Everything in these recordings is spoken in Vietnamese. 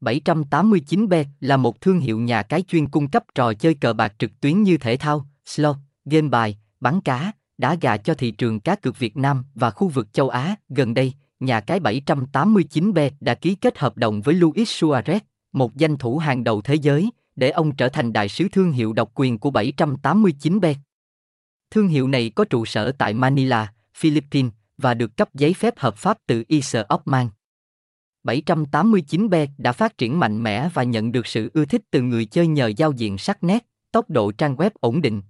789bet là một thương hiệu nhà cái chuyên cung cấp trò chơi cờ bạc trực tuyến như thể thao, slot, game bài, bắn cá, đá gà cho thị trường cá cược Việt Nam và khu vực châu Á. Gần đây, nhà cái 789bet đã ký kết hợp đồng với Luis Suarez, một danh thủ hàng đầu thế giới, để ông trở thành đại sứ thương hiệu độc quyền của 789bet. Thương hiệu này có trụ sở tại Manila, Philippines và được cấp giấy phép hợp pháp từ ISA Oman. 789 b đã phát triển mạnh mẽ và nhận được sự ưa thích từ người chơi nhờ giao diện sắc nét, tốc độ trang web ổn định.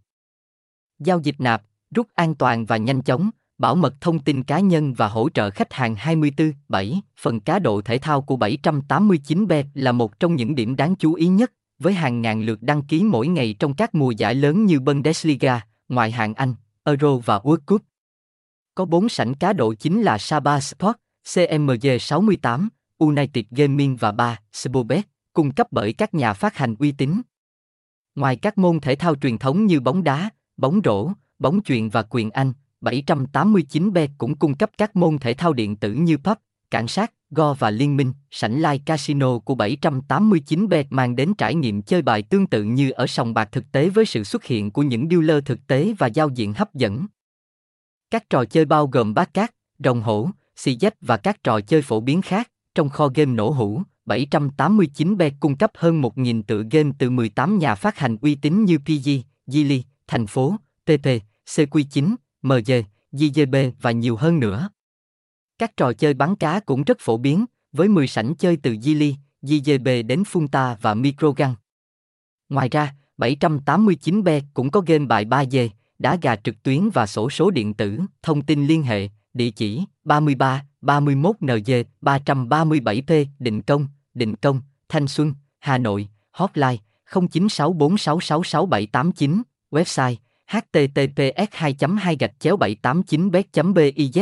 Giao dịch nạp, rút an toàn và nhanh chóng, bảo mật thông tin cá nhân và hỗ trợ khách hàng 24/7. Phần cá độ thể thao của 789bet là một trong những điểm đáng chú ý nhất, với hàng ngàn lượt đăng ký mỗi ngày trong các mùa giải lớn như Bundesliga, ngoại hạng Anh, Euro và World Cup. Có bốn sảnh cá độ chính là Saba Sport, CMG68, United Gaming và 3, Spobet, cung cấp bởi các nhà phát hành uy tín. Ngoài các môn thể thao truyền thống như bóng đá, bóng rổ, bóng chuyền và quyền Anh, 789bet cũng cung cấp các môn thể thao điện tử như pub, cảnh sát, Go và Liên minh, sảnh live casino của 789bet mang đến trải nghiệm chơi bài tương tự như ở sòng bạc thực tế với sự xuất hiện của những dealer thực tế và giao diện hấp dẫn. Các trò chơi bao gồm bát cát, rồng hổ, xì dách và các trò chơi phổ biến khác, trong kho game nổ hũ, 789bet cung cấp hơn 1.000 tựa game từ 18 nhà phát hành uy tín như PG, Gili, Thành phố, TP, CQ9, MG, JGB và nhiều hơn nữa. Các trò chơi bắn cá cũng rất phổ biến, với 10 sảnh chơi từ Gili, JGB đến Funta và Microgun. Ngoài ra, 789bet cũng có game bài 3D, đá gà trực tuyến và sổ số điện tử. Thông tin liên hệ, địa chỉ 33 31 NG 337P Định Công, Định Công, Thanh Xuân, Hà Nội, hotline 0964666789, website https 2 2 789 bet biz